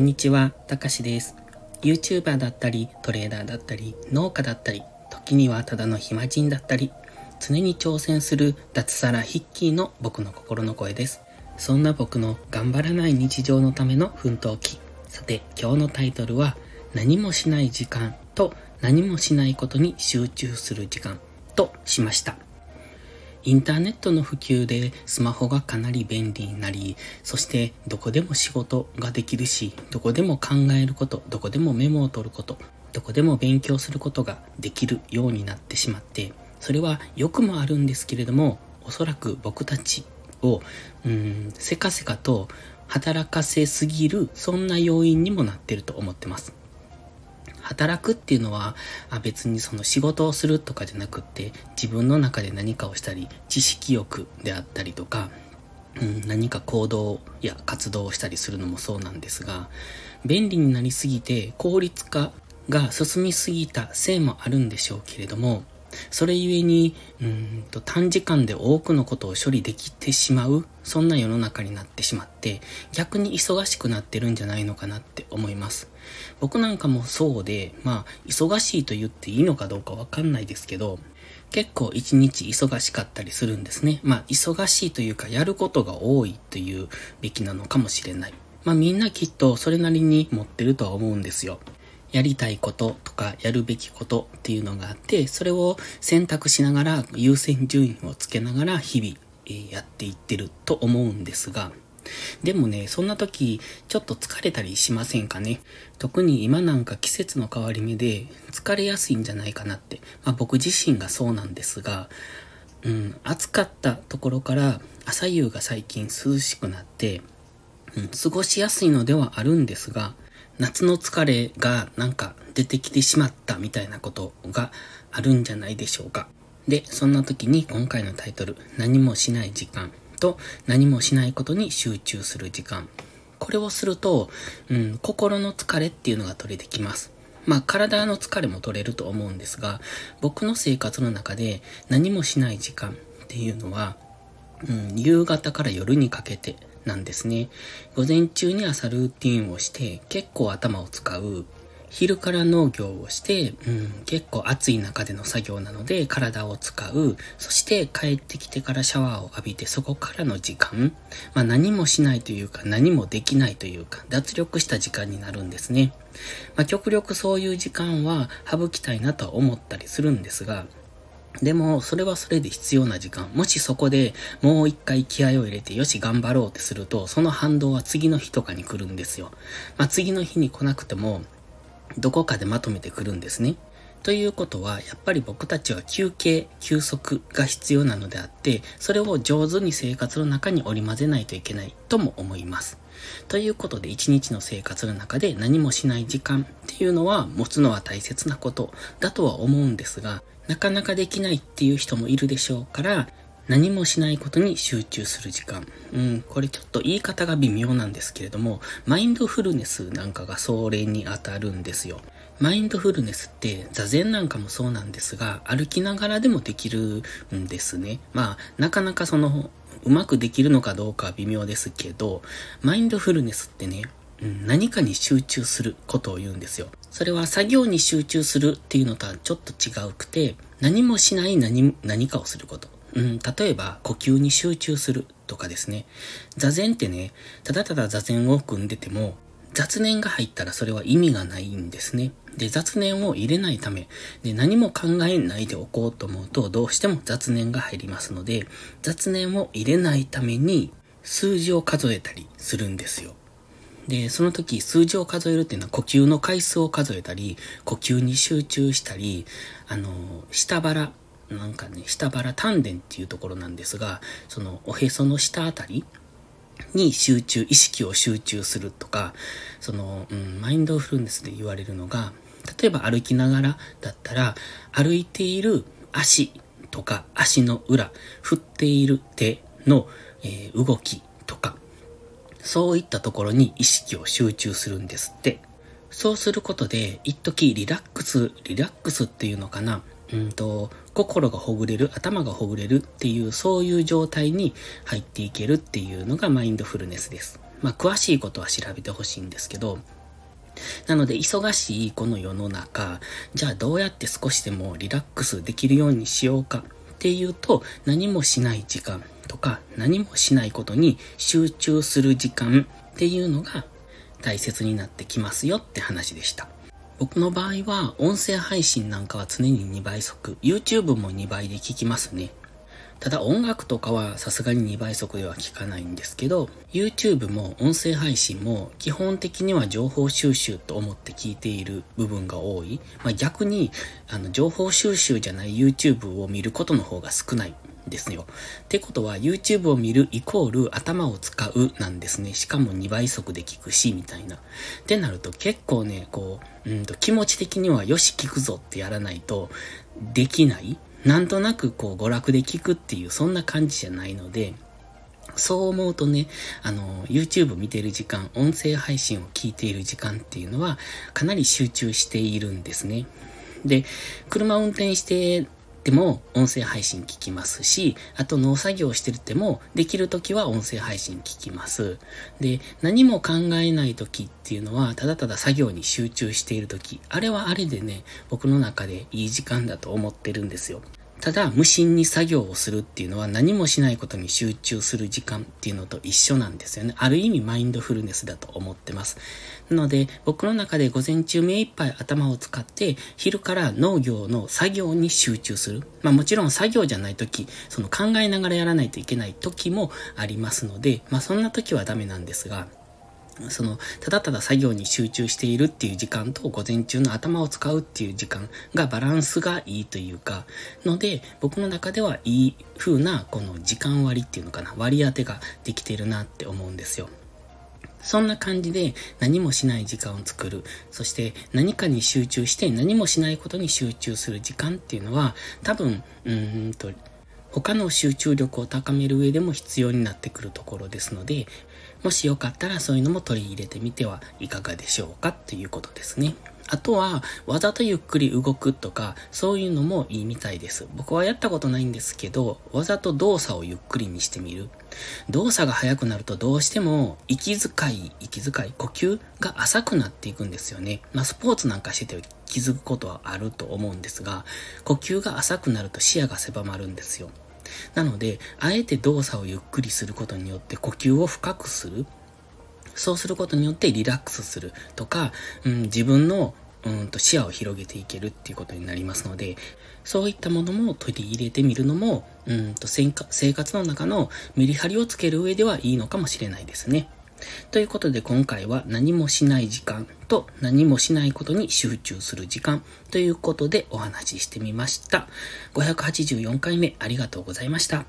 んにちは、たかしです。YouTuber だったり、トレーダーだったり、農家だったり、時にはただの暇人だったり、常に挑戦する脱サラヒッキーの僕の心の声です。そんな僕の頑張らない日常のための奮闘記。さて、今日のタイトルは、何もしない時間と何もしないことに集中する時間としました。インターネットの普及でスマホがかなり便利になり、そしてどこでも仕事ができるし、どこでも考えること、どこでもメモを取ること、どこでも勉強することができるようになってしまって、それは良くもあるんですけれども、おそらく僕たちを、うん、せかせかと働かせすぎる、そんな要因にもなってると思ってます。働くっていうのは、あ別にその仕事をするとかじゃなくって、自分の中で何かをしたり、知識欲であったりとか、うん、何か行動や活動をしたりするのもそうなんですが、便利になりすぎて効率化が進みすぎたせいもあるんでしょうけれども、それゆえに、うんと短時間で多くのことを処理できてしまう、そんな世の中になってしまって、逆に忙しくなってるんじゃないのかなって思います。僕なんかもそうで、まあ、忙しいと言っていいのかどうかわかんないですけど、結構一日忙しかったりするんですね。まあ、忙しいというか、やることが多いというべきなのかもしれない。まあ、みんなきっとそれなりに持ってるとは思うんですよ。やりたいこととかやるべきことっていうのがあって、それを選択しながら優先順位をつけながら日々、えやっていってると思うんですが、でもね、そんな時、ちょっと疲れたりしませんかね？特に今なんか季節の変わり目で疲れやすいんじゃないかなって。まあ僕自身がそうなんですが、うん、暑かったところから朝夕が最近涼しくなって、うん、過ごしやすいのではあるんですが、夏の疲れがなんか出てきてしまったみたいなことがあるんじゃないでしょうか。で、そんな時に今回のタイトル、何もしない時間と何もしないことに集中する時間。これをすると、うん、心の疲れっていうのが取れてきます。まあ、体の疲れも取れると思うんですが、僕の生活の中で何もしない時間っていうのは、うん、夕方から夜にかけてなんですね。午前中に朝ルーティンをして結構頭を使う。昼から農業をして、うん、結構暑い中での作業なので体を使う。そして帰ってきてからシャワーを浴びてそこからの時間。まあ何もしないというか何もできないというか脱力した時間になるんですね。まあ極力そういう時間は省きたいなとは思ったりするんですが、でも、それはそれで必要な時間。もしそこでもう一回気合を入れて、よし、頑張ろうってすると、その反動は次の日とかに来るんですよ。まあ、次の日に来なくても、どこかでまとめてくるんですね。ということは、やっぱり僕たちは休憩、休息が必要なのであって、それを上手に生活の中に織り交ぜないといけないとも思います。ということで、一日の生活の中で何もしない時間っていうのは持つのは大切なことだとは思うんですが、なかなかできないっていう人もいるでしょうから、何もしないことに集中する時間。うん、これちょっと言い方が微妙なんですけれども、マインドフルネスなんかがそれに当たるんですよ。マインドフルネスって座禅なんかもそうなんですが、歩きながらでもできるんですね。まあ、なかなかその、うまくできるのかどうかは微妙ですけど、マインドフルネスってね、何かに集中することを言うんですよ。それは作業に集中するっていうのとはちょっと違うくて、何もしない何何かをすること。うん、例えば、呼吸に集中するとかですね。座禅ってね、ただただ座禅を組んでても、雑念が入ったらそれは意味がないんですね。で、雑念を入れないため、で、何も考えないでおこうと思うと、どうしても雑念が入りますので、雑念を入れないために、数字を数えたりするんですよ。で、その時数字を数えるっていうのは呼吸の回数を数えたり、呼吸に集中したり、あの、下腹、なんかね、下腹丹田っていうところなんですが、そのおへその下あたりに集中、意識を集中するとか、その、うん、マインドフルネスで言われるのが、例えば歩きながらだったら、歩いている足とか足の裏、振っている手の、えー、動きとか、そういったところに意識を集中するんですって。そうすることで、一時リラックス、リラックスっていうのかな。うんと、心がほぐれる、頭がほぐれるっていう、そういう状態に入っていけるっていうのがマインドフルネスです。まあ、詳しいことは調べてほしいんですけど、なので、忙しいこの世の中、じゃあどうやって少しでもリラックスできるようにしようかっていうと、何もしない時間とか、何もしないことに集中する時間っていうのが大切になってきますよって話でした。僕の場合は、音声配信なんかは常に2倍速、YouTube も2倍で聞きますね。ただ音楽とかはさすがに2倍速では聞かないんですけど、YouTube も音声配信も基本的には情報収集と思って聞いている部分が多い。まあ、逆に、あの、情報収集じゃない YouTube を見ることの方が少ないですよ。ってことは YouTube を見るイコール頭を使うなんですね。しかも2倍速で聞くし、みたいな。ってなると結構ね、こう、うんと気持ち的にはよし聞くぞってやらないとできないなんとなくこう娯楽で聞くっていうそんな感じじゃないので、そう思うとね、あの、YouTube 見てる時間、音声配信を聞いている時間っていうのは、かなり集中しているんですね。で、車運転してでも音声配信聞きますし、あと農作業してるってもできるときは音声配信聞きます。で、何も考えないときっていうのは、ただただ作業に集中しているとき、あれはあれでね、僕の中でいい時間だと思ってるんですよ。ただ、無心に作業をするっていうのは何もしないことに集中する時間っていうのと一緒なんですよね。ある意味マインドフルネスだと思ってます。なので、僕の中で午前中目いっぱい頭を使って、昼から農業の作業に集中する。まあもちろん作業じゃない時、その考えながらやらないといけない時もありますので、まあそんな時はダメなんですが、その、ただただ作業に集中しているっていう時間と午前中の頭を使うっていう時間がバランスがいいというか、ので、僕の中ではいい風なこの時間割っていうのかな、割り当てができてるなって思うんですよ。そんな感じで何もしない時間を作る。そして何かに集中して何もしないことに集中する時間っていうのは多分、うんと、他の集中力を高める上でも必要になってくるところですので、もしよかったらそういうのも取り入れてみてはいかがでしょうかということですね。あとは、わざとゆっくり動くとか、そういうのもいいみたいです。僕はやったことないんですけど、わざと動作をゆっくりにしてみる。動作が速くなるとどうしても、息遣い、息遣い、呼吸が浅くなっていくんですよね。まあ、スポーツなんかしてて気づくことはあると思うんですが、呼吸が浅くなると視野が狭まるんですよ。なので、あえて動作をゆっくりすることによって呼吸を深くする。そうすることによってリラックスするとか、うん、自分のうんと視野を広げていけるっていうことになりますので、そういったものも取り入れてみるのも、うんと生活の中のメリハリをつける上ではいいのかもしれないですね。ということで今回は何もしない時間と何もしないことに集中する時間ということでお話ししてみました。584回目ありがとうございました。